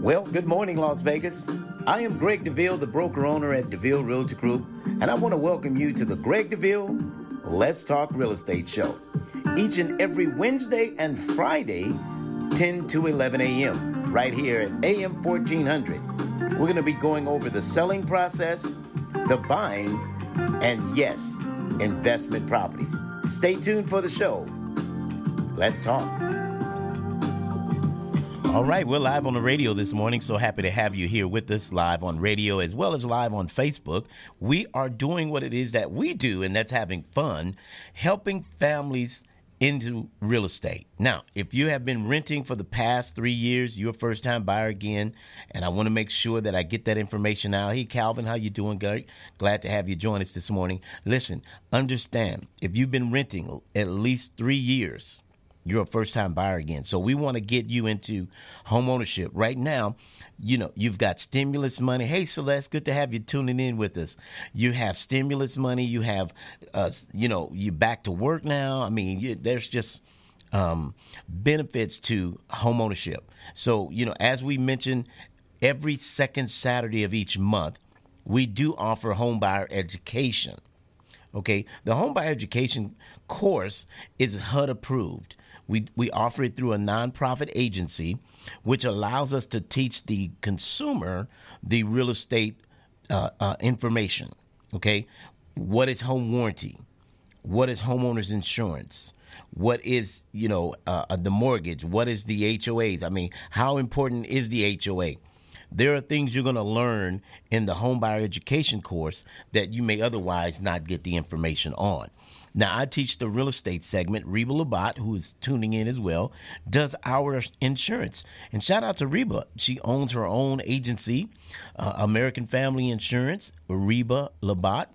Well, good morning, Las Vegas. I am Greg DeVille, the broker owner at DeVille Realty Group, and I want to welcome you to the Greg DeVille Let's Talk Real Estate Show. Each and every Wednesday and Friday, 10 to 11 a.m., right here at AM 1400. We're going to be going over the selling process, the buying, and yes, investment properties. Stay tuned for the show. Let's talk. All right, we're live on the radio this morning. So happy to have you here with us live on radio as well as live on Facebook. We are doing what it is that we do, and that's having fun, helping families into real estate. Now, if you have been renting for the past three years, you're a first time buyer again, and I want to make sure that I get that information out. Hey, Calvin, how you doing? Glad, glad to have you join us this morning. Listen, understand, if you've been renting at least three years, you're a first time buyer again. So we want to get you into home ownership. Right now, you know, you've got stimulus money. Hey, Celeste, good to have you tuning in with us. You have stimulus money. You have, uh, you know, you back to work now. I mean, you, there's just um, benefits to home ownership. So, you know, as we mentioned, every second Saturday of each month, we do offer home buyer education. Okay, the home buyer education course is HUD approved. We, we offer it through a nonprofit agency, which allows us to teach the consumer the real estate uh, uh, information. Okay, what is home warranty? What is homeowners insurance? What is you know uh, uh the mortgage? What is the HOAs? I mean, how important is the HOA? There are things you're going to learn in the home buyer education course that you may otherwise not get the information on. Now, I teach the real estate segment. Reba Labat, who is tuning in as well, does our insurance. And shout out to Reba. She owns her own agency, uh, American Family Insurance, Reba Labat.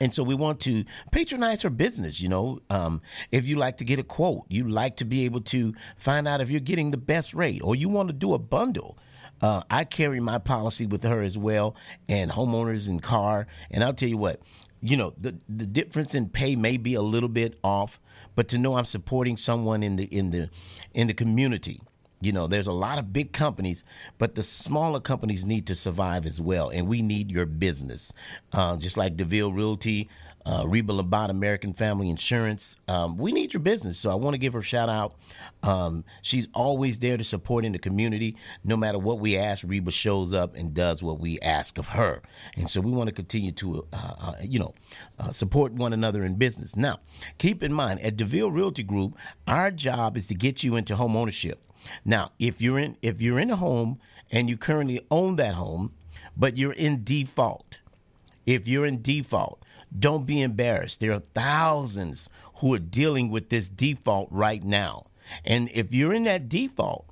And so we want to patronize her business. You know, um, if you like to get a quote, you like to be able to find out if you're getting the best rate, or you want to do a bundle. Uh, I carry my policy with her as well, and homeowners and car. And I'll tell you what, you know the the difference in pay may be a little bit off but to know i'm supporting someone in the in the in the community you know there's a lot of big companies but the smaller companies need to survive as well and we need your business. Uh, just like deville realty uh, Reba Labat, American Family Insurance. Um, we need your business, so I want to give her a shout out. Um, she's always there to support in the community. No matter what we ask, Reba shows up and does what we ask of her, and so we want to continue to, uh, uh, you know, uh, support one another in business. Now, keep in mind at Deville Realty Group, our job is to get you into home ownership. Now, if you're in if you're in a home and you currently own that home, but you're in default, if you're in default, don't be embarrassed. There are thousands who are dealing with this default right now. And if you're in that default,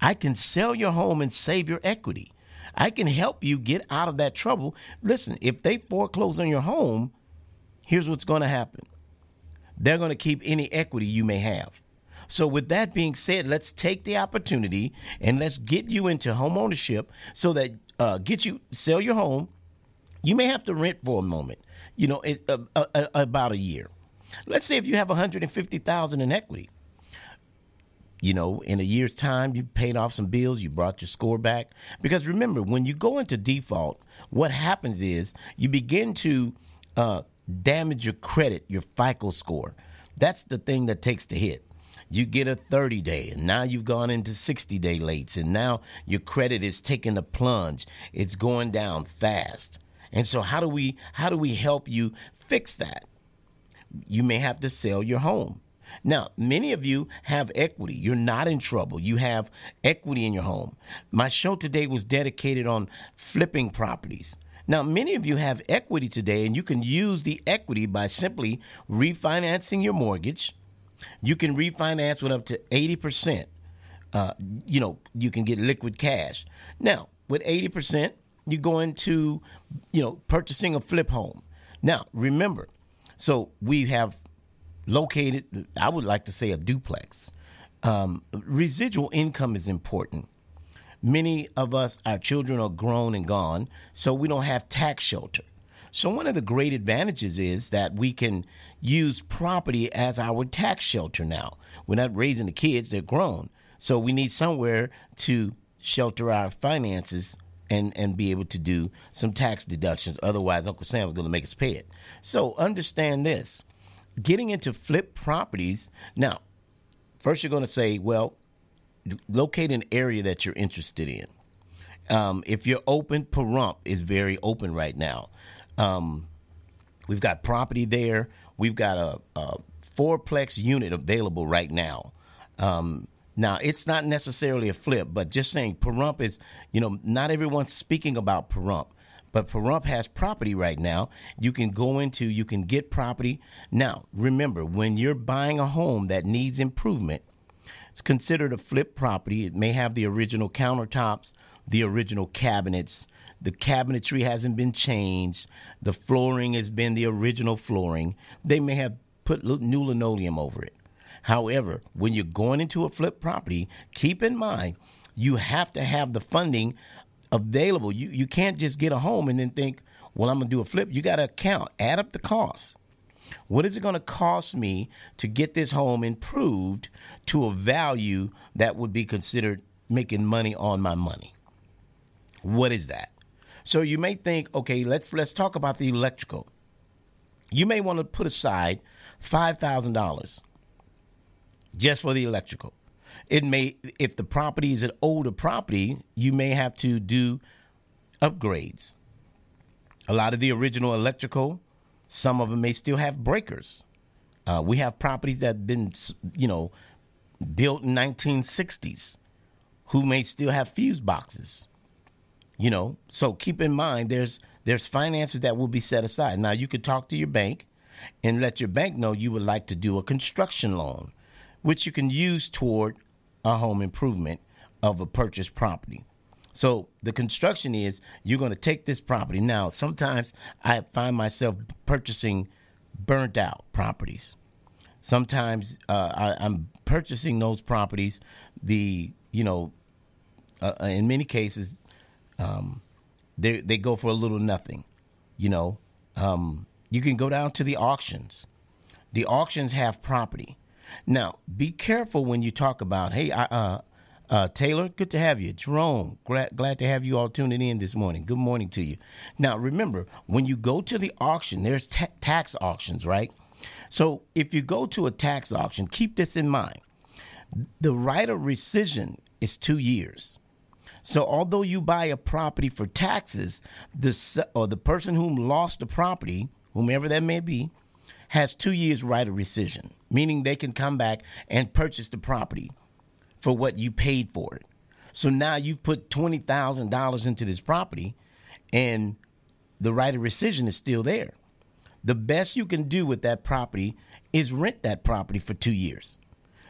I can sell your home and save your equity. I can help you get out of that trouble. Listen, if they foreclose on your home, here's what's going to happen they're going to keep any equity you may have. So, with that being said, let's take the opportunity and let's get you into home ownership so that uh, get you sell your home. You may have to rent for a moment you know, it, uh, uh, uh, about a year. Let's say if you have 150,000 in equity, you know, in a year's time, you've paid off some bills, you brought your score back. Because remember, when you go into default, what happens is you begin to uh, damage your credit, your FICO score. That's the thing that takes the hit. You get a 30 day, and now you've gone into 60 day lates, and now your credit is taking a plunge. It's going down fast. And so how do we how do we help you fix that? You may have to sell your home. Now, many of you have equity. You're not in trouble. You have equity in your home. My show today was dedicated on flipping properties. Now, many of you have equity today, and you can use the equity by simply refinancing your mortgage. You can refinance with up to 80%. Uh, you know, you can get liquid cash. Now, with 80%, you go into, you know, purchasing a flip home. Now, remember, so we have located, I would like to say a duplex. Um, residual income is important. Many of us, our children are grown and gone, so we don't have tax shelter. So, one of the great advantages is that we can use property as our tax shelter now. We're not raising the kids, they're grown. So, we need somewhere to shelter our finances and and be able to do some tax deductions. Otherwise, Uncle Sam's going to make us pay it. So understand this: getting into flip properties. Now, first you're going to say, well, locate an area that you're interested in. Um, if you're open, Pahrump is very open right now. Um, we've got property there. We've got a, a fourplex unit available right now. Um, now, it's not necessarily a flip, but just saying Pahrump is, you know, not everyone's speaking about Pahrump, but Pahrump has property right now. You can go into, you can get property. Now, remember, when you're buying a home that needs improvement, it's considered a flip property. It may have the original countertops, the original cabinets. The cabinetry hasn't been changed. The flooring has been the original flooring. They may have put new linoleum over it. However, when you're going into a flip property, keep in mind you have to have the funding available. You you can't just get a home and then think, well, I'm gonna do a flip. You got to count, add up the costs. What is it going to cost me to get this home improved to a value that would be considered making money on my money? What is that? So you may think, okay, let's let's talk about the electrical. You may want to put aside five thousand dollars just for the electrical. It may, if the property is an older property, you may have to do upgrades. A lot of the original electrical, some of them may still have breakers. Uh, we have properties that have been, you know, built in 1960s, who may still have fuse boxes. You know, so keep in mind there's there's finances that will be set aside. Now you could talk to your bank and let your bank know you would like to do a construction loan which you can use toward a home improvement of a purchased property. So the construction is you're going to take this property. Now, sometimes I find myself purchasing burnt out properties. Sometimes uh, I, am purchasing those properties. The you know, uh, uh, in many cases, um, they they go for a little nothing. You know, um, you can go down to the auctions. The auctions have property. Now, be careful when you talk about, hey, uh, uh, Taylor, good to have you. Jerome, glad, glad to have you all tuning in this morning. Good morning to you. Now, remember, when you go to the auction, there's ta- tax auctions, right? So if you go to a tax auction, keep this in mind. The right of rescission is two years. So although you buy a property for taxes, the or the person who lost the property, whomever that may be, has two years right of rescission, meaning they can come back and purchase the property for what you paid for it. So now you've put twenty thousand dollars into this property, and the right of rescission is still there. The best you can do with that property is rent that property for two years.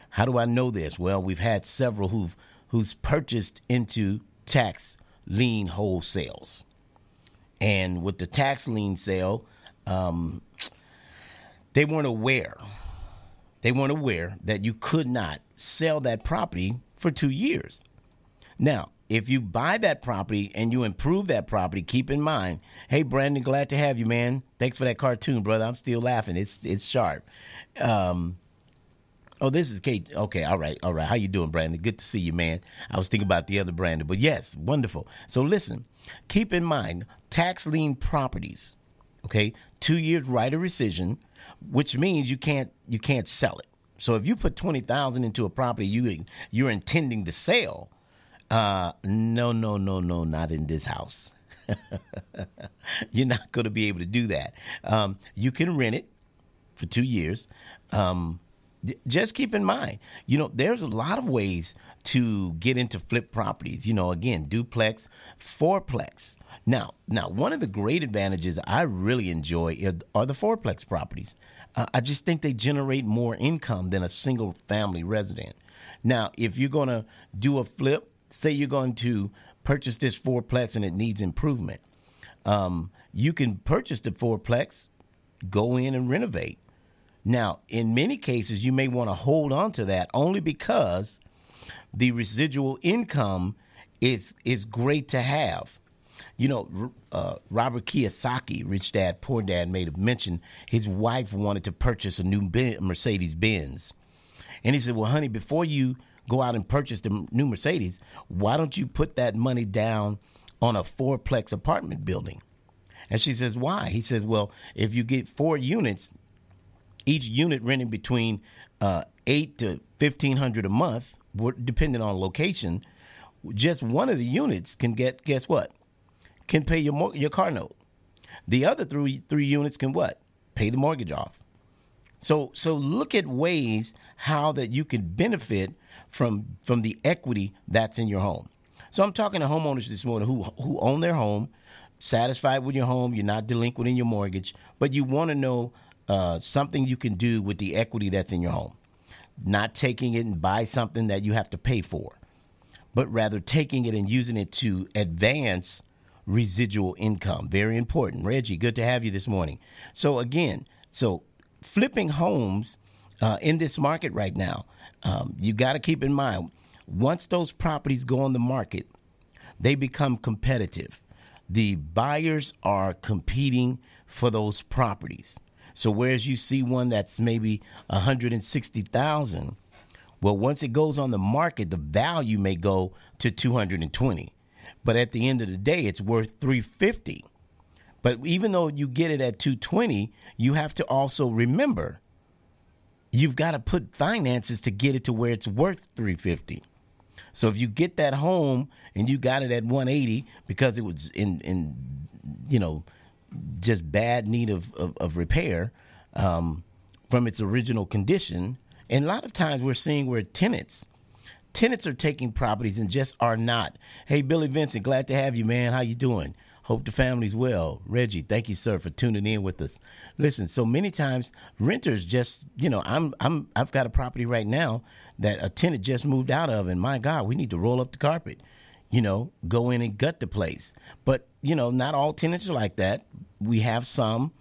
How do I know this? Well, we've had several who've who's purchased into tax lien wholesales, and with the tax lien sale, um, they weren't aware. They weren't aware that you could not sell that property for two years. Now, if you buy that property and you improve that property, keep in mind, hey Brandon, glad to have you, man. Thanks for that cartoon, brother. I'm still laughing. It's it's sharp. Um, oh, this is Kate. Okay, all right, all right. How you doing, Brandon? Good to see you, man. I was thinking about the other Brandon, but yes, wonderful. So listen, keep in mind tax lien properties. Okay, two years right of rescission which means you can't you can't sell it. So if you put twenty thousand into a property you you're intending to sell, uh, no, no, no, no, not in this house. you're not going to be able to do that. Um, you can rent it for two years. Um, just keep in mind, you know, there's a lot of ways to get into flip properties. You know, again, duplex, fourplex. Now, now, one of the great advantages I really enjoy are the fourplex properties. Uh, I just think they generate more income than a single family resident. Now, if you're going to do a flip, say you're going to purchase this fourplex and it needs improvement, um, you can purchase the fourplex, go in and renovate now, in many cases, you may want to hold on to that only because the residual income is is great to have. You know, uh, Robert Kiyosaki, Rich Dad Poor Dad, made a mention. His wife wanted to purchase a new Mercedes Benz, and he said, "Well, honey, before you go out and purchase the new Mercedes. Why don't you put that money down on a fourplex apartment building? And she says, Why? He says, Well, if you get four units, each unit renting between uh, eight to fifteen hundred a month, depending on location, just one of the units can get guess what? Can pay your your car note. The other three three units can what? Pay the mortgage off. So so look at ways how that you can benefit from from the equity that's in your home. So I'm talking to homeowners this morning who who own their home, satisfied with your home, you're not delinquent in your mortgage, but you want to know uh, something you can do with the equity that's in your home. Not taking it and buy something that you have to pay for, but rather taking it and using it to advance residual income. Very important. Reggie, good to have you this morning. So again, so flipping homes uh, in this market right now, um, you got to keep in mind once those properties go on the market, they become competitive. The buyers are competing for those properties. So whereas you see one that's maybe 160,000, well once it goes on the market, the value may go to 220. But at the end of the day, it's worth 350. But even though you get it at 220, you have to also remember you've got to put finances to get it to where it's worth 350. So if you get that home and you got it at 180 because it was in in you know just bad need of of, of repair um, from its original condition, and a lot of times we're seeing where tenants tenants are taking properties and just are not. Hey, Billy Vincent, glad to have you, man. How you doing? Hope the family's well. Reggie, thank you, sir, for tuning in with us. Listen, so many times renters just, you know, I'm I'm I've got a property right now that a tenant just moved out of, and my God, we need to roll up the carpet. You know, go in and gut the place. But you know, not all tenants are like that. We have some.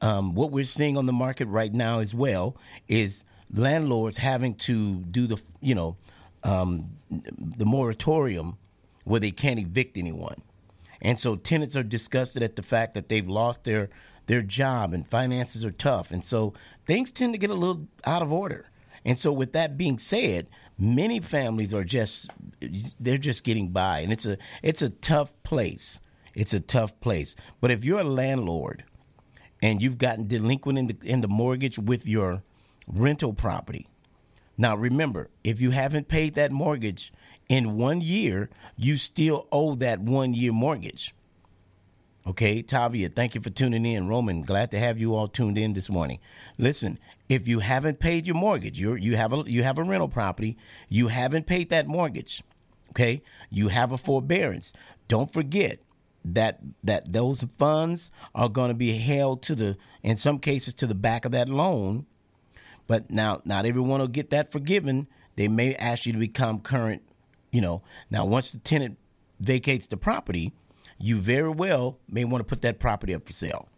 Um, what we're seeing on the market right now as well is landlords having to do the, you know, um, the moratorium where they can't evict anyone. And so tenants are disgusted at the fact that they've lost their their job and finances are tough. And so things tend to get a little out of order. And so with that being said, many families are just they're just getting by and it's a it's a tough place. It's a tough place. But if you're a landlord and you've gotten delinquent in the in the mortgage with your rental property, now, remember, if you haven't paid that mortgage in one year, you still owe that one year mortgage. Okay, Tavia, thank you for tuning in. Roman, glad to have you all tuned in this morning. Listen, if you haven't paid your mortgage, you you have a you have a rental property, you haven't paid that mortgage. Okay, you have a forbearance. Don't forget that that those funds are going to be held to the in some cases to the back of that loan but now, not everyone will get that forgiven. They may ask you to become current. You know, now once the tenant vacates the property, you very well may want to put that property up for sale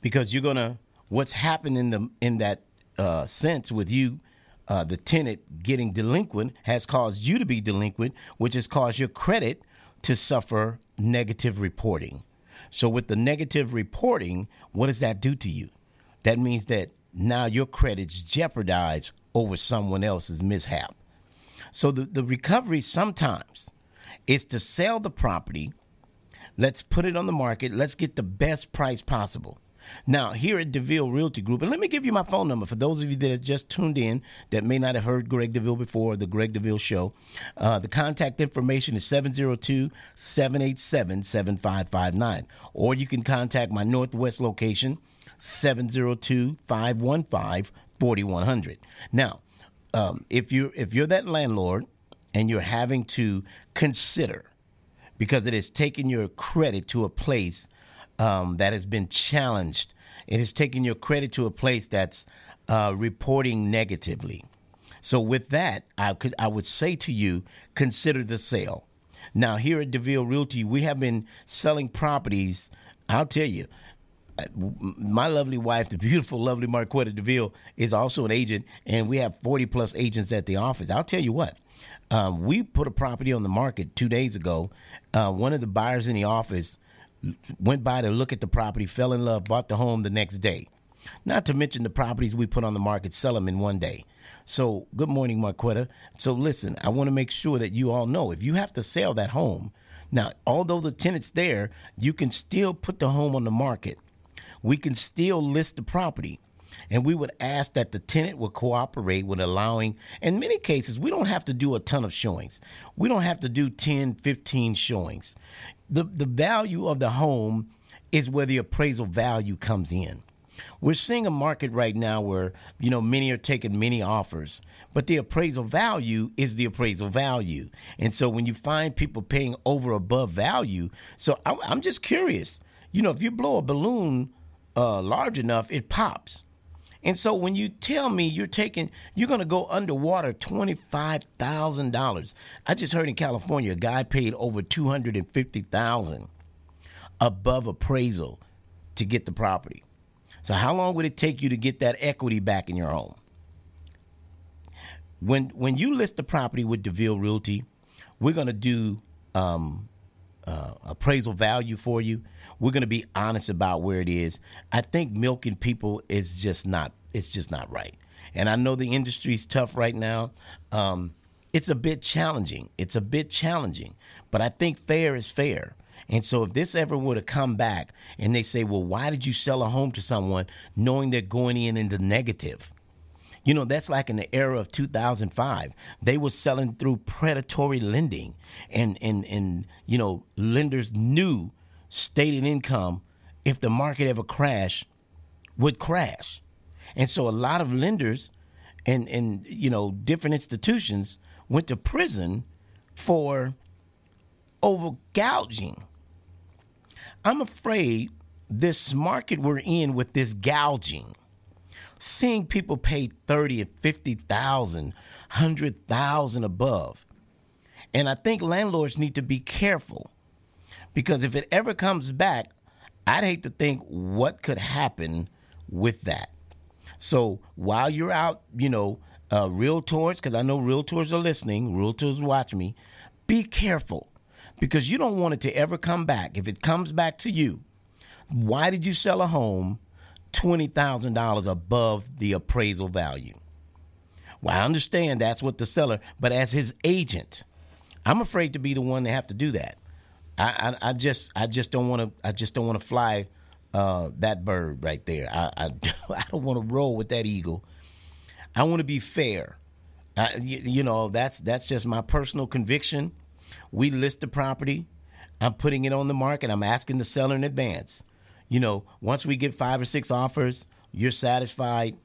because you're gonna. What's happened in the in that uh, sense with you, uh, the tenant getting delinquent has caused you to be delinquent, which has caused your credit to suffer negative reporting. So with the negative reporting, what does that do to you? That means that now your credit's jeopardized over someone else's mishap. So the, the recovery sometimes is to sell the property. Let's put it on the market. Let's get the best price possible. Now, here at DeVille Realty Group, and let me give you my phone number for those of you that have just tuned in that may not have heard Greg DeVille before, the Greg DeVille Show. Uh, the contact information is 702 787 7559. Or you can contact my Northwest location, 702 515 4100. Now, um, if you if you're that landlord and you're having to consider because it has taken your credit to a place um, that has been challenged, it has taken your credit to a place that's uh, reporting negatively. So with that, I could I would say to you, consider the sale. Now here at DeVille Realty, we have been selling properties. I'll tell you, my lovely wife, the beautiful, lovely Marquetta DeVille, is also an agent, and we have 40 plus agents at the office. I'll tell you what, um, we put a property on the market two days ago. Uh, one of the buyers in the office went by to look at the property, fell in love, bought the home the next day. Not to mention the properties we put on the market, sell them in one day. So, good morning, Marquetta. So, listen, I want to make sure that you all know if you have to sell that home, now, although the tenant's there, you can still put the home on the market. We can still list the property. And we would ask that the tenant would cooperate with allowing, in many cases, we don't have to do a ton of showings. We don't have to do 10, 15 showings. The, the value of the home is where the appraisal value comes in. We're seeing a market right now where, you know, many are taking many offers, but the appraisal value is the appraisal value. And so when you find people paying over above value, so I'm, I'm just curious, you know, if you blow a balloon uh, large enough, it pops. And so when you tell me you're taking, you're going to go underwater $25,000. I just heard in California a guy paid over 250,000 above appraisal to get the property. So how long would it take you to get that equity back in your home? When when you list the property with DeVille Realty, we're going to do um, uh, appraisal value for you. We're going to be honest about where it is. I think milking people is just not. It's just not right. And I know the industry's tough right now. Um, it's a bit challenging. It's a bit challenging, but I think fair is fair. And so, if this ever were to come back and they say, well, why did you sell a home to someone knowing they're going in in the negative? You know, that's like in the era of 2005. They were selling through predatory lending, and, and, and you know, lenders knew stated income, if the market ever crashed, would crash. And so a lot of lenders and, and you know, different institutions went to prison for over gouging. I'm afraid this market we're in with this gouging seeing people pay 30 and 50,000, 100,000 above. And I think landlords need to be careful because if it ever comes back, I'd hate to think what could happen with that. So while you're out, you know, uh, realtors, because I know realtors are listening, realtors watch me, be careful because you don't want it to ever come back. If it comes back to you, why did you sell a home $20,000 above the appraisal value. Well, I understand that's what the seller, but as his agent, I'm afraid to be the one to have to do that. I, I, I just I just don't want to I just don't want to fly uh, that bird right there. I I, I don't want to roll with that eagle. I want to be fair. I, you, you know that's that's just my personal conviction. We list the property. I'm putting it on the market. I'm asking the seller in advance you know, once we get five or six offers, you're satisfied,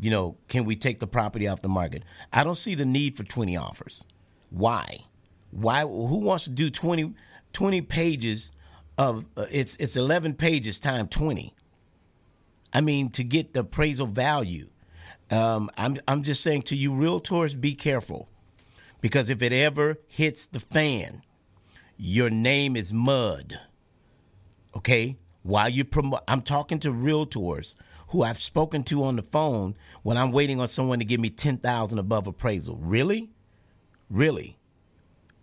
you know, can we take the property off the market? I don't see the need for 20 offers. Why? Why who wants to do 20 20 pages of uh, it's it's 11 pages time 20. I mean to get the appraisal value. Um, I'm I'm just saying to you realtors be careful. Because if it ever hits the fan, your name is mud. Okay? While you promote i'm talking to realtors who i've spoken to on the phone when i'm waiting on someone to give me 10000 above appraisal. Really? Really?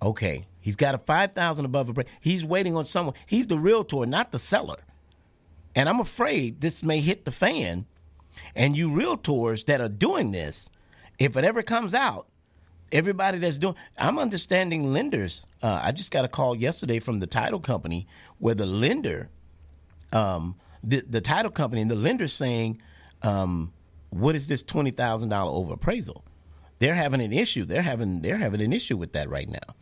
Okay. He's got a 5000 above appraisal he's waiting on someone he's the realtor not the seller. And i'm afraid this may hit the fan and you realtors that are doing this if it ever comes out everybody that's doing i'm understanding lenders uh, i just got a call yesterday from the title company where the lender um, the the title company and the lender saying, um, "What is this twenty thousand dollar over appraisal?" They're having an issue. They're having they're having an issue with that right now.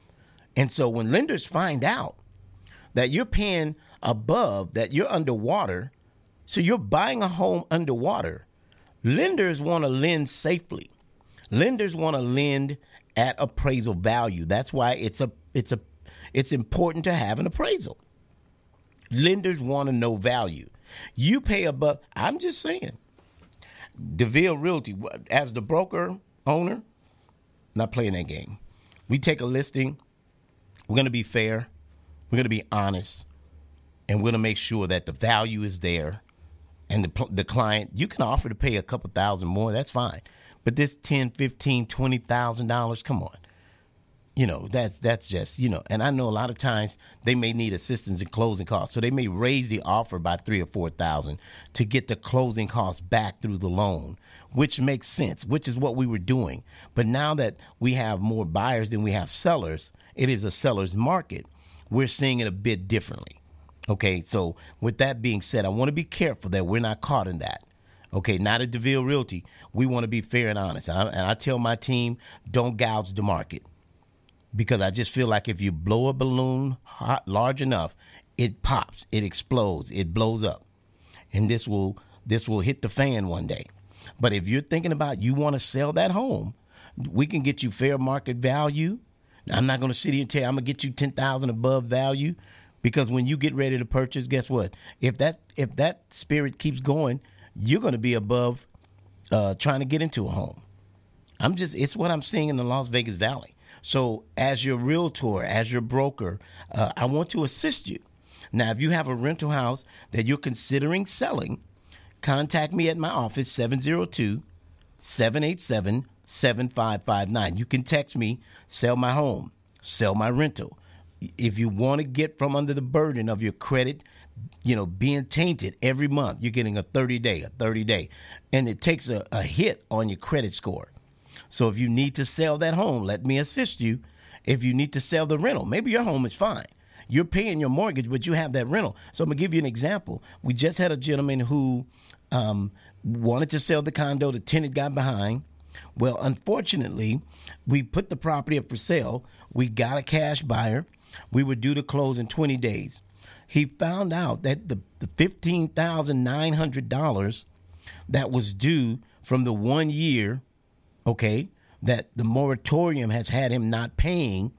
And so when lenders find out that you're paying above, that you're underwater, so you're buying a home underwater, lenders want to lend safely. Lenders want to lend at appraisal value. That's why it's a it's a it's important to have an appraisal. Lenders want to know value. You pay above. I'm just saying. DeVille Realty, as the broker owner, not playing that game. We take a listing. We're going to be fair. We're going to be honest. And we're going to make sure that the value is there. And the, the client, you can offer to pay a couple thousand more. That's fine. But this 10, 15, $20,000, come on. You know, that's that's just, you know, and I know a lot of times they may need assistance in closing costs. So they may raise the offer by three or four thousand to get the closing costs back through the loan, which makes sense, which is what we were doing. But now that we have more buyers than we have sellers, it is a seller's market. We're seeing it a bit differently. Okay, so with that being said, I want to be careful that we're not caught in that. Okay, not at DeVille Realty. We want to be fair and honest. And I, and I tell my team, don't gouge the market because I just feel like if you blow a balloon hot, large enough, it pops, it explodes, it blows up, and this will this will hit the fan one day. But if you're thinking about you want to sell that home, we can get you fair market value. Now, I'm not going to sit here and tell you I'm going to get you ten thousand above value, because when you get ready to purchase, guess what? If that if that spirit keeps going, you're going to be above uh, trying to get into a home. I'm just it's what I'm seeing in the Las Vegas Valley. So, as your realtor, as your broker, uh, I want to assist you. Now, if you have a rental house that you're considering selling, contact me at my office 702 787 7559. You can text me, sell my home, sell my rental. If you want to get from under the burden of your credit, you know, being tainted every month, you're getting a 30 day, a 30 day, and it takes a, a hit on your credit score. So if you need to sell that home, let me assist you. If you need to sell the rental, maybe your home is fine. You're paying your mortgage, but you have that rental. So I'm gonna give you an example. We just had a gentleman who um, wanted to sell the condo. The tenant got behind. Well, unfortunately, we put the property up for sale. We got a cash buyer. We were due to close in 20 days. He found out that the, the $15,900 that was due from the one year okay, that the moratorium has had him not paying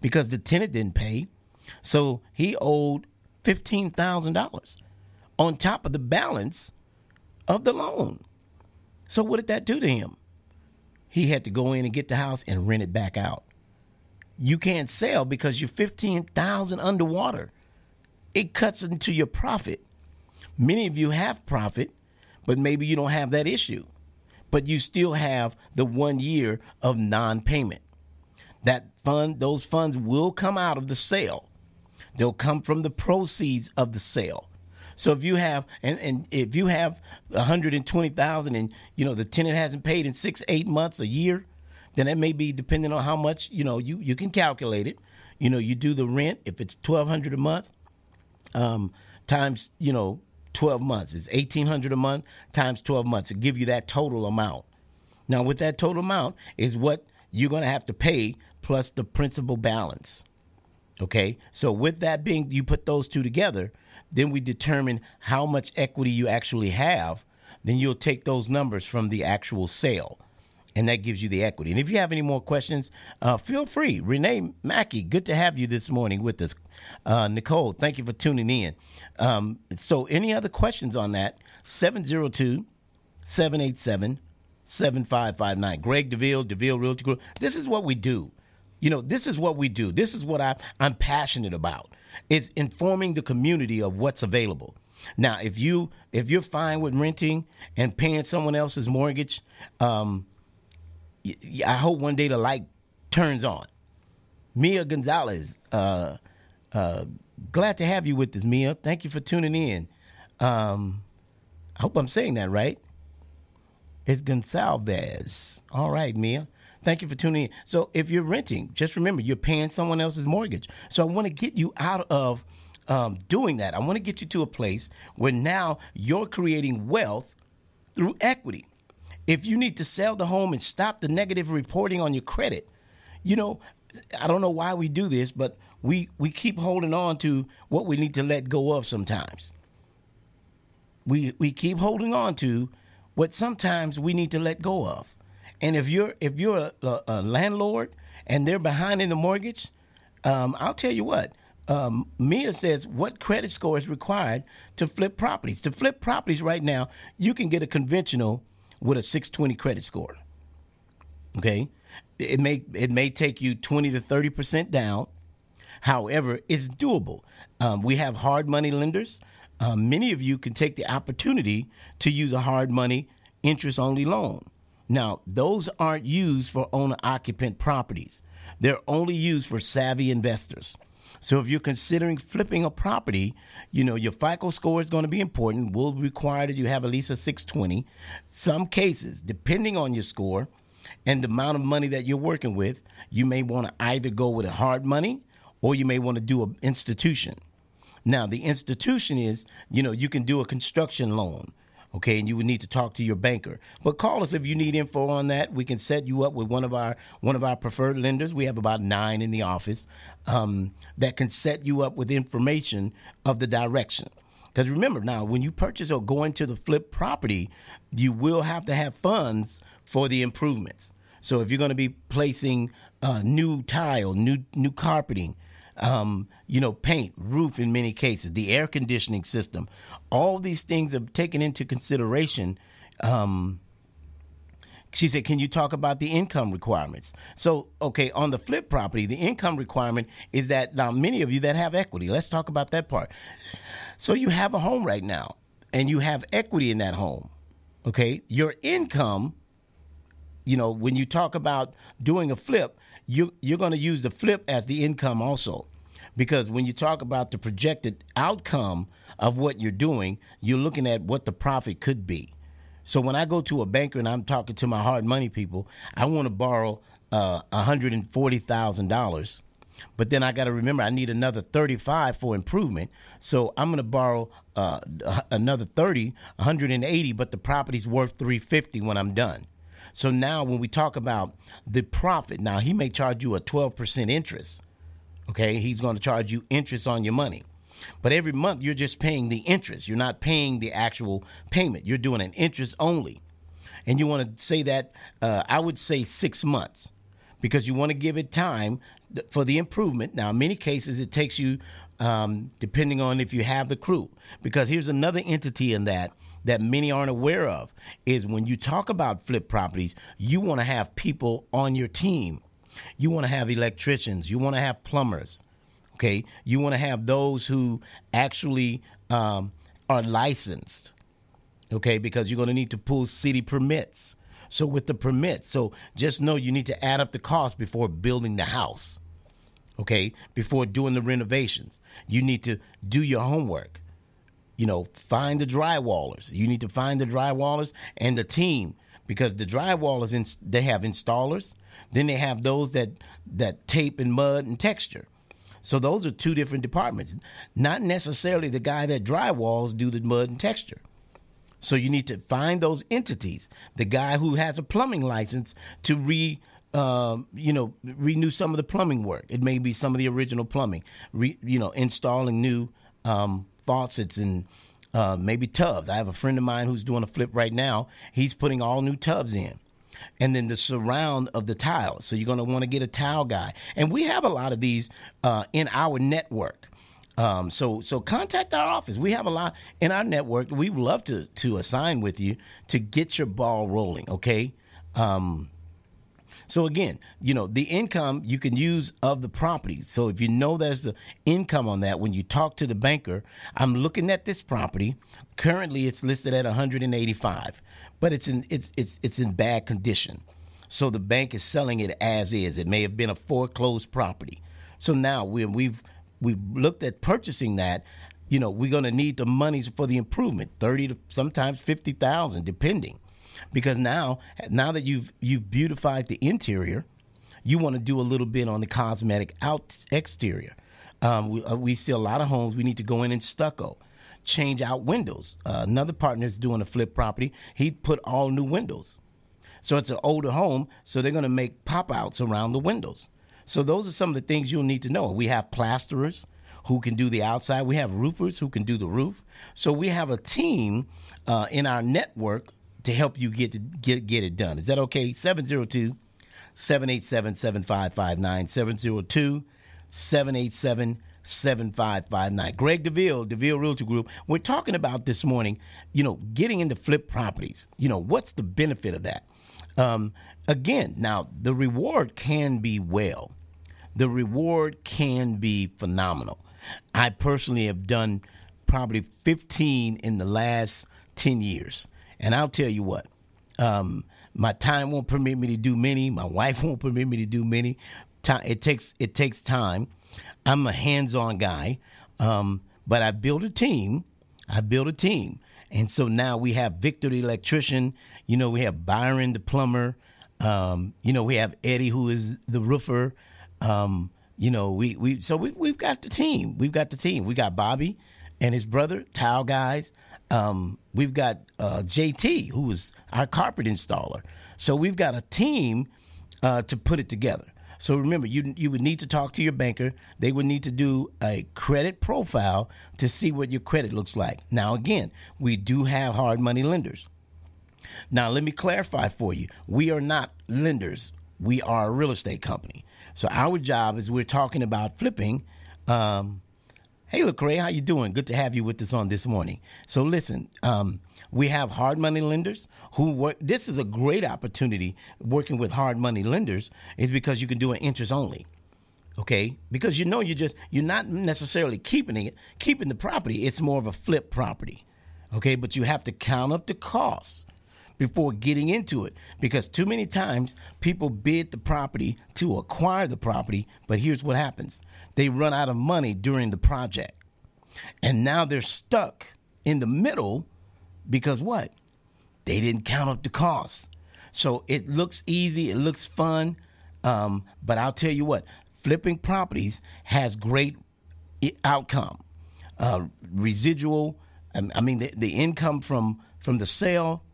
because the tenant didn't pay. So he owed $15,000 on top of the balance of the loan. So what did that do to him? He had to go in and get the house and rent it back out. You can't sell because you're 15,000 underwater. It cuts into your profit. Many of you have profit, but maybe you don't have that issue but you still have the one year of non-payment. That fund, those funds will come out of the sale. They'll come from the proceeds of the sale. So if you have and, and if you have 120,000 and you know the tenant hasn't paid in 6 8 months a year, then that may be depending on how much, you know, you you can calculate it. You know, you do the rent if it's 1200 a month um times, you know, 12 months. It's 1800 a month times 12 months to give you that total amount. Now, with that total amount is what you're going to have to pay plus the principal balance. Okay? So with that being you put those two together, then we determine how much equity you actually have, then you'll take those numbers from the actual sale and that gives you the equity. And if you have any more questions, uh, feel free. Renee Mackey, good to have you this morning with us. Uh, Nicole, thank you for tuning in. Um, so, any other questions on that? 702 787 7559. Greg DeVille, DeVille Realty Group. This is what we do. You know, this is what we do. This is what I, I'm passionate about. Is informing the community of what's available. Now, if you if you're fine with renting and paying someone else's mortgage, um, I hope one day the light turns on. Mia Gonzalez, uh, uh, glad to have you with us, Mia. Thank you for tuning in. Um, I hope I'm saying that right. It's Gonsalves. All right, Mia. Thank you for tuning in. So, if you're renting, just remember you're paying someone else's mortgage. So, I want to get you out of um, doing that. I want to get you to a place where now you're creating wealth through equity if you need to sell the home and stop the negative reporting on your credit, you know, I don't know why we do this, but we we keep holding on to what we need to let go of sometimes. We we keep holding on to what sometimes we need to let go of. And if you're if you're a, a landlord and they're behind in the mortgage, um, I'll tell you what. Um, Mia says, what credit score is required to flip properties? To flip properties right now, you can get a conventional with a 620 credit score. Okay? It may it may take you 20 to 30% down. However, it's doable. Um, we have hard money lenders. Um, many of you can take the opportunity to use a hard money interest only loan. Now, those aren't used for owner occupant properties. They're only used for savvy investors. So if you're considering flipping a property, you know, your FICO score is going to be important. Will require that you have at least a 620. Some cases, depending on your score and the amount of money that you're working with, you may want to either go with a hard money or you may want to do an institution. Now, the institution is, you know, you can do a construction loan okay and you would need to talk to your banker. But call us if you need info on that. We can set you up with one of our one of our preferred lenders. We have about nine in the office um, that can set you up with information of the direction. Because remember now when you purchase or go into the flip property you will have to have funds for the improvements. So if you're going to be placing uh, new tile new new carpeting um, you know, paint, roof in many cases, the air conditioning system. All these things are taken into consideration. Um, she said, Can you talk about the income requirements? So, okay, on the flip property, the income requirement is that now many of you that have equity, let's talk about that part. So, you have a home right now and you have equity in that home. Okay, your income, you know, when you talk about doing a flip, you you're going to use the flip as the income also. Because when you talk about the projected outcome of what you're doing you're looking at what the profit could be. So when i go to a banker and i'm talking to my hard money people i want to borrow uh, $140000 but then i got to remember i need another 35 for improvement. So i'm going to borrow uh, another 30 180 but the property's worth 350 when i'm done so now when we talk about the profit, now he may charge you a 12% interest. Okay, he's going to charge you interest on your money. But every month you're just paying the interest. You're not paying the actual payment. You're doing an interest only. And you want to say that, uh, I would say six months because you want to give it time for the improvement. Now, in many cases, it takes you, um, depending on if you have the crew, because here's another entity in that that many aren't aware of is when you talk about flip properties, you want to have people on your team. You want to have electricians, you want to have plumbers, okay? You want to have those who actually um, are licensed, okay? Because you're going to need to pull city permits. So, with the permits, so just know you need to add up the cost before building the house, okay? Before doing the renovations. You need to do your homework you know, find the drywallers. You need to find the drywallers and the team because the drywallers in, they have installers. Then they have those that that tape and mud and texture. So those are two different departments. Not necessarily the guy that drywalls do the mud and texture. So you need to find those entities. The guy who has a plumbing license to re um, you know, renew some of the plumbing work. It may be some of the original plumbing, re, you know, installing new um, faucets and uh, maybe tubs. I have a friend of mine who's doing a flip right now. He's putting all new tubs in. And then the surround of the tiles. So you're going to want to get a tile guy. And we have a lot of these uh, in our network. Um, so so contact our office. We have a lot in our network. We would love to to assign with you to get your ball rolling. Okay. Um, so again, you know, the income you can use of the property. So if you know there's an income on that, when you talk to the banker, I'm looking at this property. Currently, it's listed at 185, but it's in it's it's it's in bad condition. So the bank is selling it as is. It may have been a foreclosed property. So now we we've we've looked at purchasing that you know we're going to need the monies for the improvement 30 to sometimes 50,000 depending because now now that you've you've beautified the interior, you want to do a little bit on the cosmetic out exterior. Um, we, uh, we see a lot of homes. We need to go in and stucco, change out windows. Uh, another partner is doing a flip property. He put all new windows. So it's an older home, so they're going to make pop outs around the windows. So those are some of the things you'll need to know. We have plasterers who can do the outside. We have roofers who can do the roof. So we have a team uh, in our network to help you get to get get it done. Is that okay? 702 787 7559 702 787 7559. Greg DeVille, DeVille Realty Group. We're talking about this morning, you know, getting into flip properties. You know, what's the benefit of that? Um, again, now the reward can be well. The reward can be phenomenal. I personally have done probably 15 in the last 10 years. And I'll tell you what, um, my time won't permit me to do many. My wife won't permit me to do many. It takes it takes time. I'm a hands-on guy, um, but I build a team. I build a team, and so now we have Victor the electrician. You know, we have Byron the plumber. Um, you know, we have Eddie who is the roofer. Um, you know, we we so we we've got the team. We've got the team. We got Bobby and his brother, tile guys. Um, we've got uh, JT, who is our carpet installer. So we've got a team uh, to put it together. So remember, you you would need to talk to your banker. They would need to do a credit profile to see what your credit looks like. Now, again, we do have hard money lenders. Now, let me clarify for you: we are not lenders. We are a real estate company. So our job is we're talking about flipping. Um, Hey, Lecrae, how you doing? Good to have you with us on this morning. So, listen, um, we have hard money lenders who work. This is a great opportunity working with hard money lenders, is because you can do an interest only. Okay, because you know you're just you're not necessarily keeping it, keeping the property. It's more of a flip property. Okay, but you have to count up the costs before getting into it because too many times people bid the property to acquire the property, but here's what happens they run out of money during the project. And now they're stuck in the middle because what? They didn't count up the costs. So it looks easy, it looks fun, um, but I'll tell you what, flipping properties has great outcome. Uh, residual, I mean, the, the income from from the sale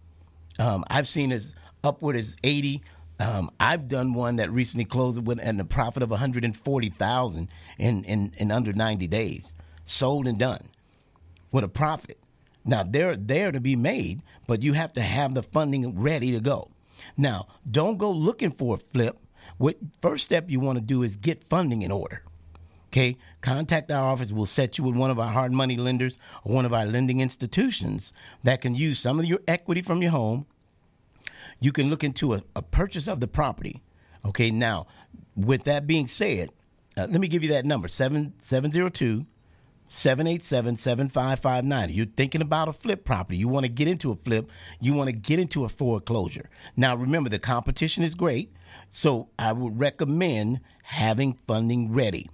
um, I've seen as upward as 80. Um, I've done one that recently closed with and a profit of 140,000 in, in in under 90 days, sold and done with a profit. Now they're there to be made, but you have to have the funding ready to go. Now, don't go looking for a flip. What first step you want to do is get funding in order. Okay, contact our office. We'll set you with one of our hard money lenders or one of our lending institutions that can use some of your equity from your home. You can look into a, a purchase of the property. Okay, now, with that being said, uh, let me give you that number 7702 787 7559. You're thinking about a flip property. You want to get into a flip. You want to get into a foreclosure. Now, remember, the competition is great. So I would recommend having funding ready.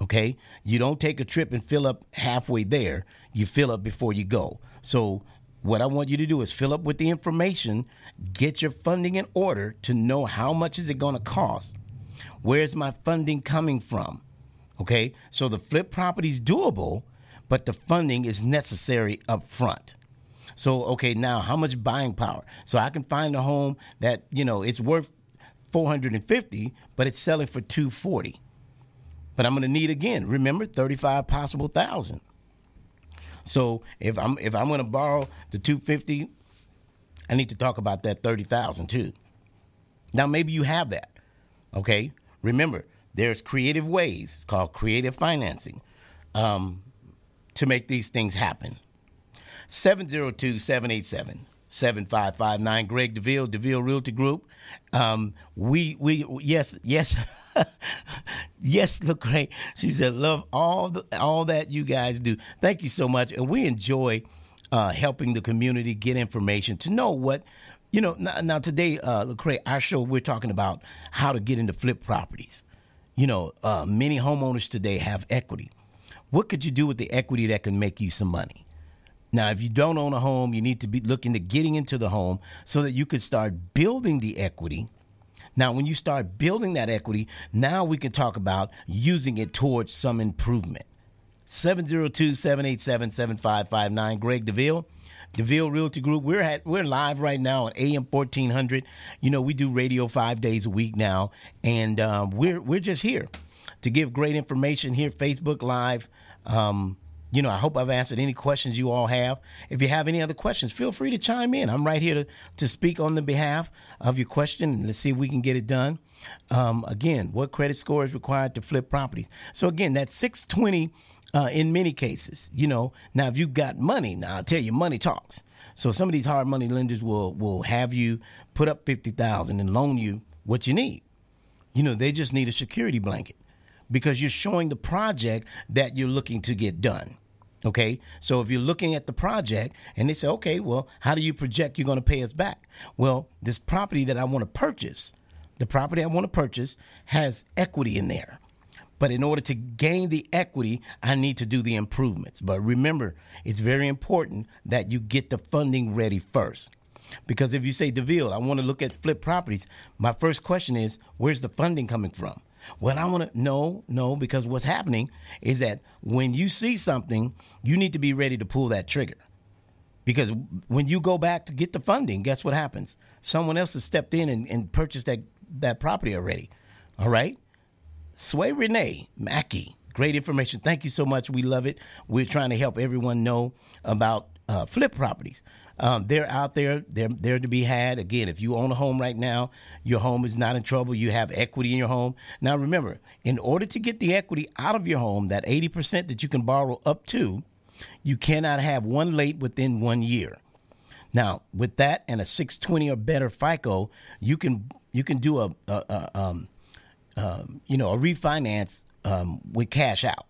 Okay? You don't take a trip and fill up halfway there. You fill up before you go. So, what I want you to do is fill up with the information, get your funding in order to know how much is it going to cost. Where's my funding coming from? Okay? So the flip property is doable, but the funding is necessary up front. So, okay, now how much buying power? So I can find a home that, you know, it's worth 450, but it's selling for 240 but I'm going to need again. Remember, 35 possible thousand. So if I'm if I'm going to borrow the 250, I need to talk about that 30,000 too. Now maybe you have that. Okay? Remember, there's creative ways. It's called creative financing um, to make these things happen. 702 787 7559. Greg DeVille, DeVille Realty Group. Um, we, we, yes, yes. yes, look great. She said, "Love all the, all that you guys do. Thank you so much, and we enjoy uh, helping the community get information to know what." You know, now, now today, uh, Lecrae, our show, we're talking about how to get into flip properties. You know, uh, many homeowners today have equity. What could you do with the equity that can make you some money? Now, if you don't own a home, you need to be looking to getting into the home so that you can start building the equity now, when you start building that equity, now we can talk about using it towards some improvement. 702 787 7559. Greg DeVille. DeVille Realty Group. We're at we're live right now on AM fourteen hundred. You know we do radio five days a week now, and uh, we're we're just here to give great information here. Facebook Live. Um, you know, I hope I've answered any questions you all have. If you have any other questions, feel free to chime in. I'm right here to, to speak on the behalf of your question and let's see if we can get it done. Um, again, what credit score is required to flip properties? So, again, that's 620 uh, in many cases. You know, now if you've got money, now I'll tell you, money talks. So, some of these hard money lenders will, will have you put up 50000 and loan you what you need. You know, they just need a security blanket because you're showing the project that you're looking to get done. Okay, so if you're looking at the project and they say, okay, well, how do you project you're going to pay us back? Well, this property that I want to purchase, the property I want to purchase has equity in there. But in order to gain the equity, I need to do the improvements. But remember, it's very important that you get the funding ready first. Because if you say, DeVille, I want to look at flip properties, my first question is, where's the funding coming from? Well, I want to no, no, because what's happening is that when you see something, you need to be ready to pull that trigger. Because when you go back to get the funding, guess what happens? Someone else has stepped in and, and purchased that, that property already. All right? Sway Renee Mackey, great information. Thank you so much. We love it. We're trying to help everyone know about uh, flip properties. Um, they're out there. They're there to be had. Again, if you own a home right now, your home is not in trouble. You have equity in your home. Now, remember, in order to get the equity out of your home, that 80% that you can borrow up to, you cannot have one late within one year. Now, with that and a 620 or better FICO, you can you can do a, a, a um, um, you know a refinance um, with cash out.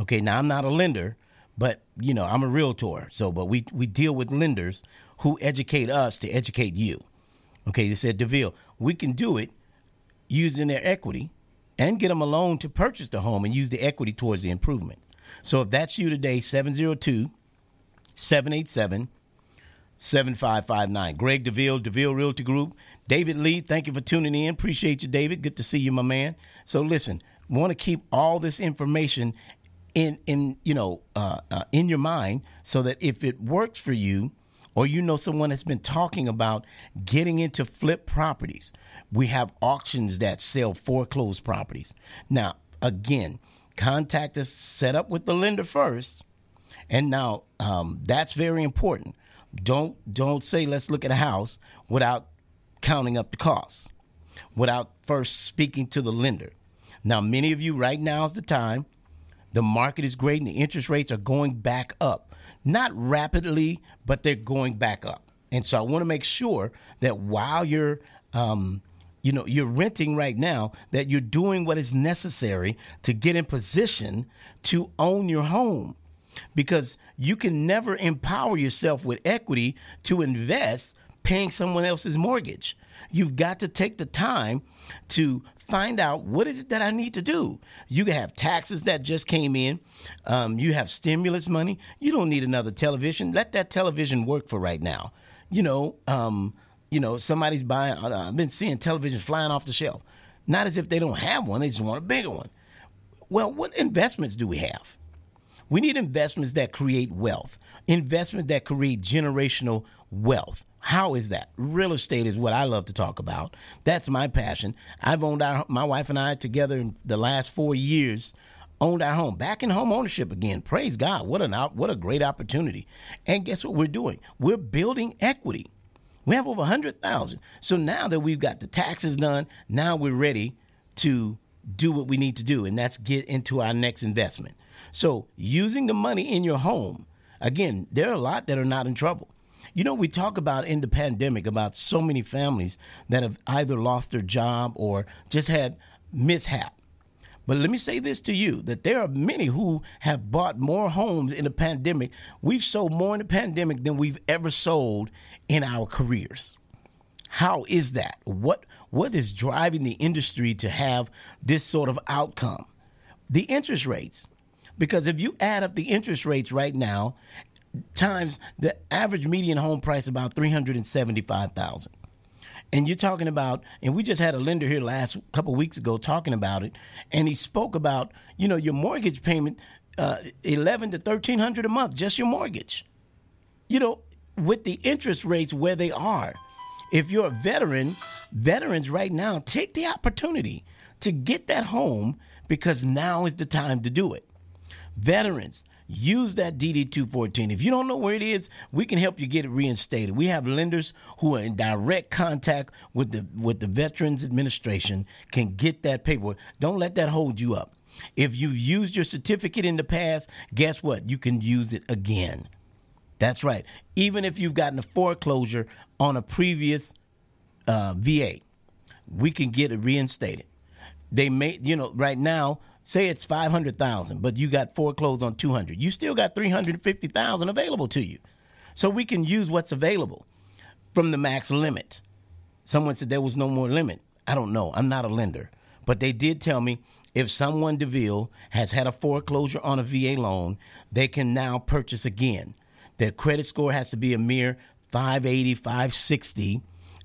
Okay, now I'm not a lender, but you know, I'm a realtor, so but we we deal with lenders who educate us to educate you. Okay, they said DeVille, we can do it using their equity and get them a loan to purchase the home and use the equity towards the improvement. So if that's you today, 702 787 7559. Greg DeVille, DeVille Realty Group. David Lee, thank you for tuning in. Appreciate you, David. Good to see you, my man. So listen, want to keep all this information in in you know uh, uh, in your mind so that if it works for you or you know someone that's been talking about getting into flip properties we have auctions that sell foreclosed properties. Now again contact us set up with the lender first. And now um, that's very important. Don't don't say let's look at a house without counting up the costs without first speaking to the lender. Now many of you right now is the time the market is great and the interest rates are going back up. Not rapidly, but they're going back up. And so I want to make sure that while you're um, you know you're renting right now that you're doing what is necessary to get in position to own your home because you can never empower yourself with equity to invest paying someone else's mortgage you've got to take the time to find out what is it that I need to do. You can have taxes that just came in. Um, you have stimulus money. You don't need another television. Let that television work for right now. You know, um, you know, somebody's buying. Uh, I've been seeing television flying off the shelf. Not as if they don't have one; they just want a bigger one. Well, what investments do we have? We need investments that create wealth, investments that create generational wealth. How is that? Real estate is what I love to talk about. That's my passion. I've owned our, my wife and I together in the last four years owned our home back in home ownership again praise god what an what a great opportunity and guess what we're doing we're building equity we have over 100000 so now that we've got the taxes done now we're ready to do what we need to do and that's get into our next investment so using the money in your home again there are a lot that are not in trouble you know, we talk about in the pandemic about so many families that have either lost their job or just had mishap. But let me say this to you that there are many who have bought more homes in the pandemic. We've sold more in the pandemic than we've ever sold in our careers. How is that? What what is driving the industry to have this sort of outcome? The interest rates. Because if you add up the interest rates right now times the average median home price about 375,000. And you're talking about, and we just had a lender here last couple weeks ago talking about it, and he spoke about, you know, your mortgage payment, uh, eleven to thirteen hundred a month, just your mortgage. You know, with the interest rates where they are, if you're a veteran, veterans right now take the opportunity to get that home because now is the time to do it. Veterans, use that DD 214. If you don't know where it is, we can help you get it reinstated. We have lenders who are in direct contact with the with the Veterans Administration can get that paperwork. Don't let that hold you up. If you've used your certificate in the past, guess what? You can use it again. That's right. Even if you've gotten a foreclosure on a previous uh, VA, we can get it reinstated. They may, you know, right now say it's 500,000, but you got foreclosed on 200. You still got 350,000 available to you. So we can use what's available from the max limit. Someone said there was no more limit. I don't know. I'm not a lender. But they did tell me if someone DeVille has had a foreclosure on a VA loan, they can now purchase again. Their credit score has to be a mere 580, 560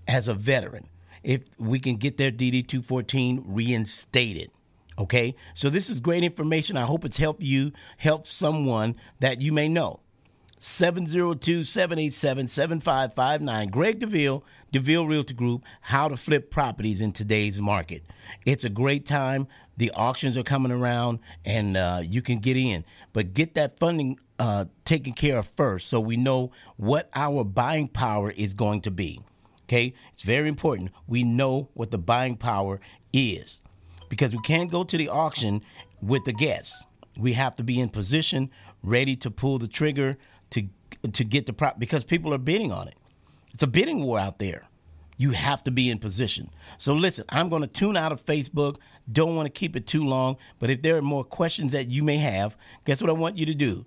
as a veteran. If we can get their DD 214 reinstated. Okay? So this is great information. I hope it's helped you, help someone that you may know. 702 787 7559. Greg DeVille, DeVille Realty Group, how to flip properties in today's market. It's a great time. The auctions are coming around and uh, you can get in. But get that funding uh, taken care of first so we know what our buying power is going to be. Okay? It's very important. We know what the buying power is because we can't go to the auction with the guests. We have to be in position, ready to pull the trigger to to get the prop because people are bidding on it. It's a bidding war out there. You have to be in position. So listen, I'm going to tune out of Facebook. Don't want to keep it too long, but if there are more questions that you may have, guess what I want you to do?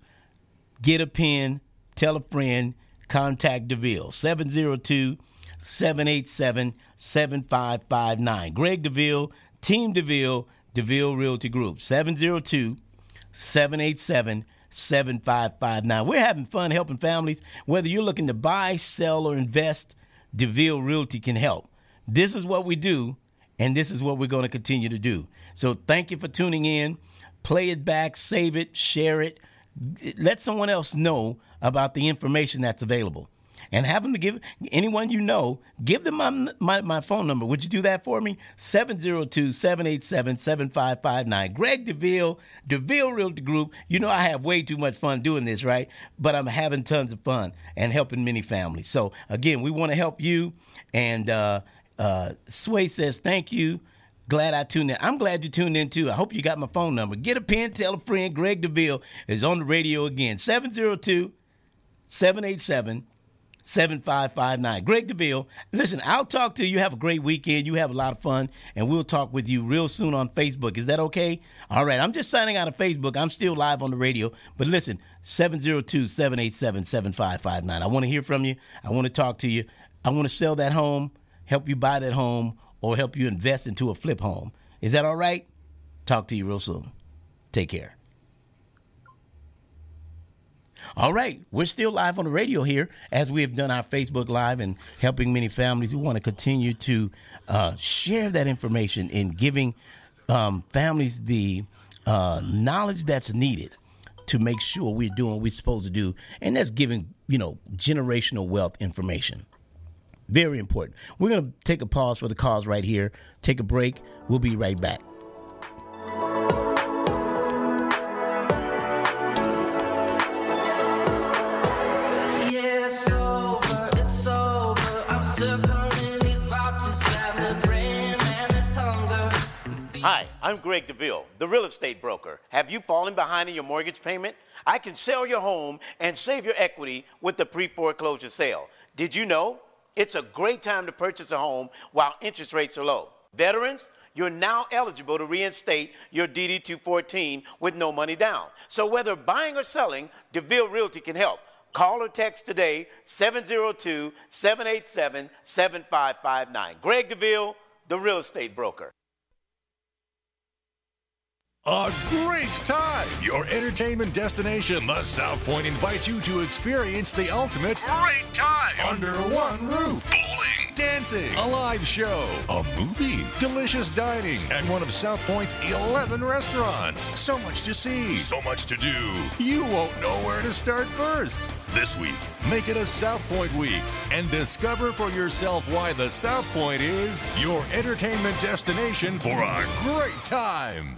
Get a pen, tell a friend, contact DeVille 702 787 7559. Greg DeVille, Team DeVille, DeVille Realty Group 702 787 7559. We're having fun helping families. Whether you're looking to buy, sell, or invest, DeVille Realty can help. This is what we do, and this is what we're going to continue to do. So thank you for tuning in. Play it back, save it, share it. Let someone else know about the information that's available and have them to give anyone you know, give them my, my, my phone number. Would you do that for me? 702 787 7559. Greg DeVille, DeVille Realty Group. You know, I have way too much fun doing this, right? But I'm having tons of fun and helping many families. So, again, we want to help you. And uh, uh, Sway says, thank you. Glad I tuned in. I'm glad you tuned in too. I hope you got my phone number. Get a pen, tell a friend. Greg DeVille is on the radio again. 702 787 7559. Greg DeVille, listen, I'll talk to you. Have a great weekend. You have a lot of fun, and we'll talk with you real soon on Facebook. Is that okay? All right. I'm just signing out of Facebook. I'm still live on the radio. But listen, 702 787 7559. I want to hear from you. I want to talk to you. I want to sell that home, help you buy that home, or help you invest into a flip home. Is that all right? Talk to you real soon. Take care. All right, we're still live on the radio here as we have done our Facebook Live and helping many families. We want to continue to uh, share that information in giving um, families the uh, knowledge that's needed to make sure we're doing what we're supposed to do, and that's giving you know generational wealth information. Very important. We're going to take a pause for the cause right here. Take a break. We'll be right back. Hi, I'm Greg DeVille, the real estate broker. Have you fallen behind in your mortgage payment? I can sell your home and save your equity with the pre foreclosure sale. Did you know? It's a great time to purchase a home while interest rates are low. Veterans, you're now eligible to reinstate your DD 214 with no money down. So whether buying or selling, DeVille Realty can help. Call or text today 702 787 7559. Greg DeVille, the real estate broker. A great time! Your entertainment destination, the South Point, invites you to experience the ultimate great time under one roof. Bowling, dancing, a live show, a movie, delicious dining, and one of South Point's 11 restaurants. So much to see, so much to do. You won't know where to start first. This week, make it a South Point week and discover for yourself why the South Point is your entertainment destination for a great time.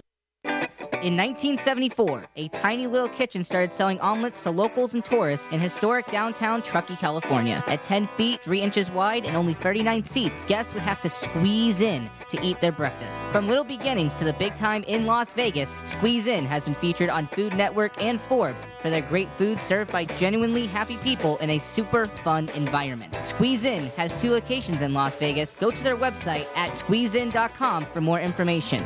In 1974, a tiny little kitchen started selling omelets to locals and tourists in historic downtown Truckee, California. At 10 feet, 3 inches wide, and only 39 seats, guests would have to squeeze in to eat their breakfast. From little beginnings to the big time in Las Vegas, Squeeze In has been featured on Food Network and Forbes for their great food served by genuinely happy people in a super fun environment. Squeeze In has two locations in Las Vegas. Go to their website at squeezein.com for more information.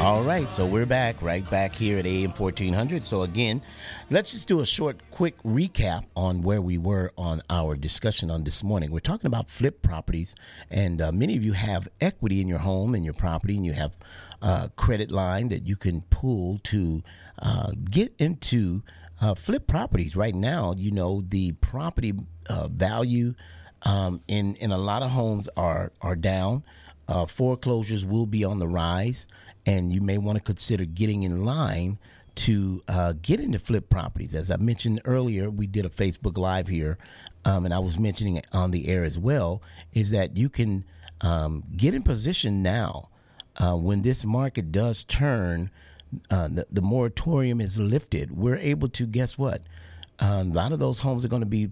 All right, so we're back, right back here at AM 1400. So, again, let's just do a short, quick recap on where we were on our discussion on this morning. We're talking about flip properties, and uh, many of you have equity in your home and your property, and you have a credit line that you can pull to uh, get into uh, flip properties. Right now, you know, the property uh, value um, in, in a lot of homes are, are down. Uh, foreclosures will be on the rise and you may want to consider getting in line to uh, get into flip properties. As I mentioned earlier, we did a Facebook Live here, um, and I was mentioning it on the air as well, is that you can um, get in position now uh, when this market does turn. Uh, the, the, moratorium is lifted. We're able to guess what? Uh, a lot of those homes are going to be,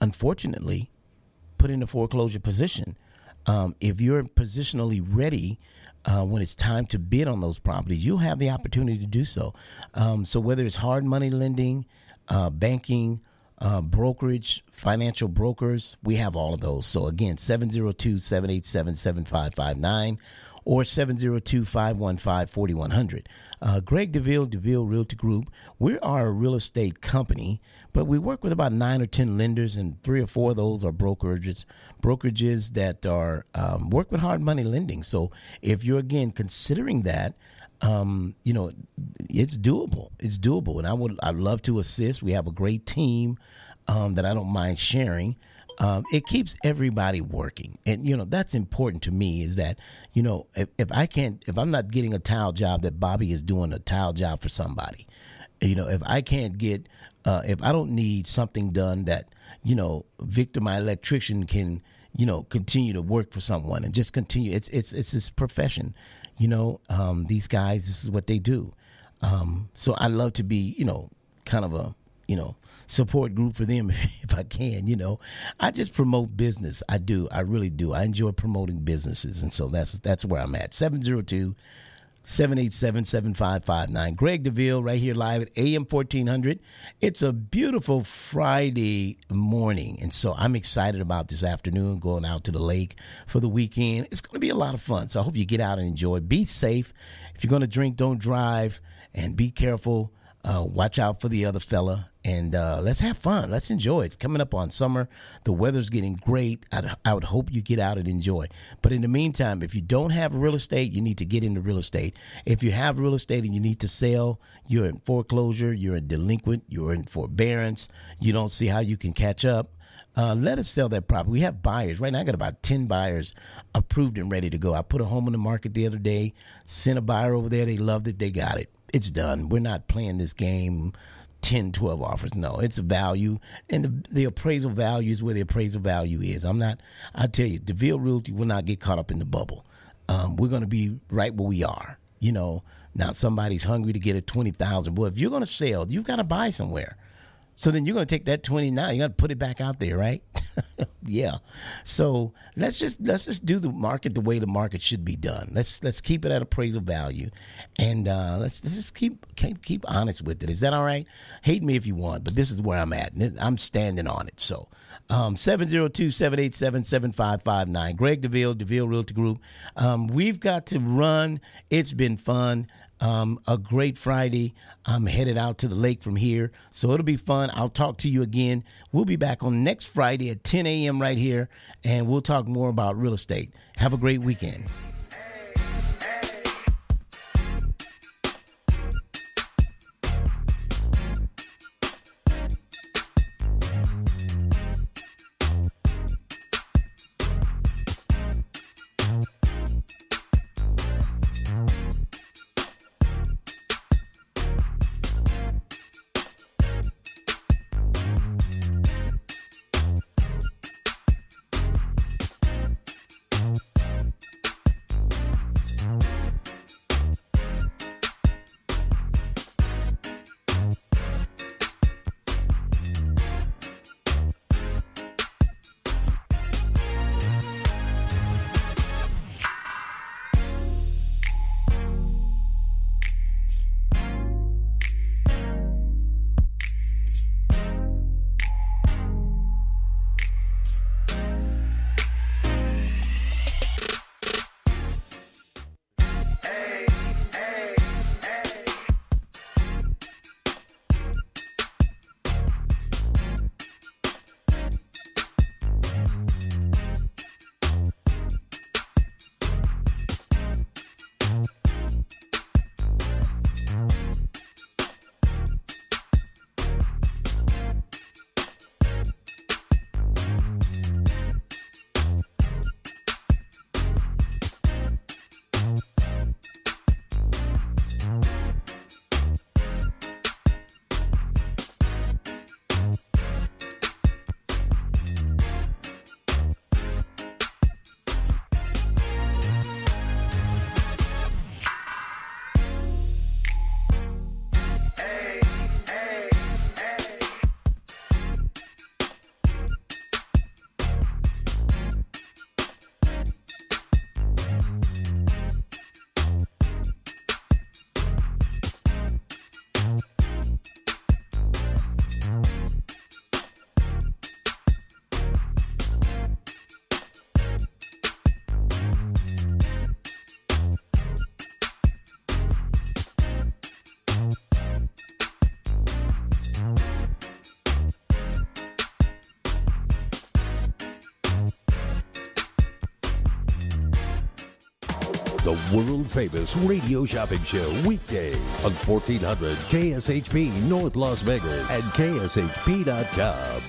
unfortunately, put in a foreclosure position. Um, if you're positionally ready uh, when it's time to bid on those properties, you'll have the opportunity to do so. Um, so whether it's hard money lending, uh, banking, uh, brokerage, financial brokers, we have all of those. So again, 702 787 7559 or 702 515 4100. Uh, Greg DeVille, DeVille Realty Group, we are a real estate company, but we work with about nine or 10 lenders, and three or four of those are brokerages, brokerages that are um, work with hard money lending. So if you're again considering that, um, you know, it's doable. It's doable, and I would I'd love to assist. We have a great team um, that I don't mind sharing. Um, it keeps everybody working, and you know that's important to me. Is that you know if, if I can't if I'm not getting a tile job, that Bobby is doing a tile job for somebody. You know, if I can't get uh, if I don't need something done that you know Victor, my electrician, can you know continue to work for someone and just continue. It's it's it's his profession. You know, um, these guys, this is what they do. Um, so I love to be, you know, kind of a, you know, support group for them if, if, I can. You know, I just promote business. I do. I really do. I enjoy promoting businesses, and so that's that's where I'm at. 702 787 7559. Greg DeVille, right here live at AM 1400. It's a beautiful Friday morning, and so I'm excited about this afternoon going out to the lake for the weekend. It's going to be a lot of fun, so I hope you get out and enjoy. Be safe. If you're going to drink, don't drive, and be careful. Uh, watch out for the other fella and uh, let's have fun. Let's enjoy. It's coming up on summer. The weather's getting great. I'd, I would hope you get out and enjoy. But in the meantime, if you don't have real estate, you need to get into real estate. If you have real estate and you need to sell, you're in foreclosure, you're a delinquent, you're in forbearance, you don't see how you can catch up. Uh, let us sell that property. We have buyers right now. I got about ten buyers approved and ready to go. I put a home on the market the other day. Sent a buyer over there. They loved it. They got it. It's done. We're not playing this game 10, 12 offers. No, it's a value. And the, the, appraisal value is where the appraisal value is. I'm not, I tell you, DeVille Realty will not get caught up in the bubble. Um, we're going to be right where we are. You know, now somebody's hungry to get a 20,000. Well, if you're going to sell, you've got to buy somewhere. So then you're going to take that 29, you got to put it back out there, right? yeah. So let's just let's just do the market the way the market should be done. Let's let's keep it at appraisal value, and uh, let's, let's just keep, keep keep honest with it. Is that all right? Hate me if you want, but this is where I'm at. I'm standing on it. So. Um, 702-787-7559. Greg DeVille, DeVille Realty Group. Um, we've got to run. It's been fun um, a great Friday. I'm headed out to the lake from here, so it'll be fun. I'll talk to you again. We'll be back on next Friday at 10 a.m. right here, and we'll talk more about real estate. Have a great weekend. The world famous radio shopping show weekday on 1400 KSHP North Las Vegas and KSHP.com.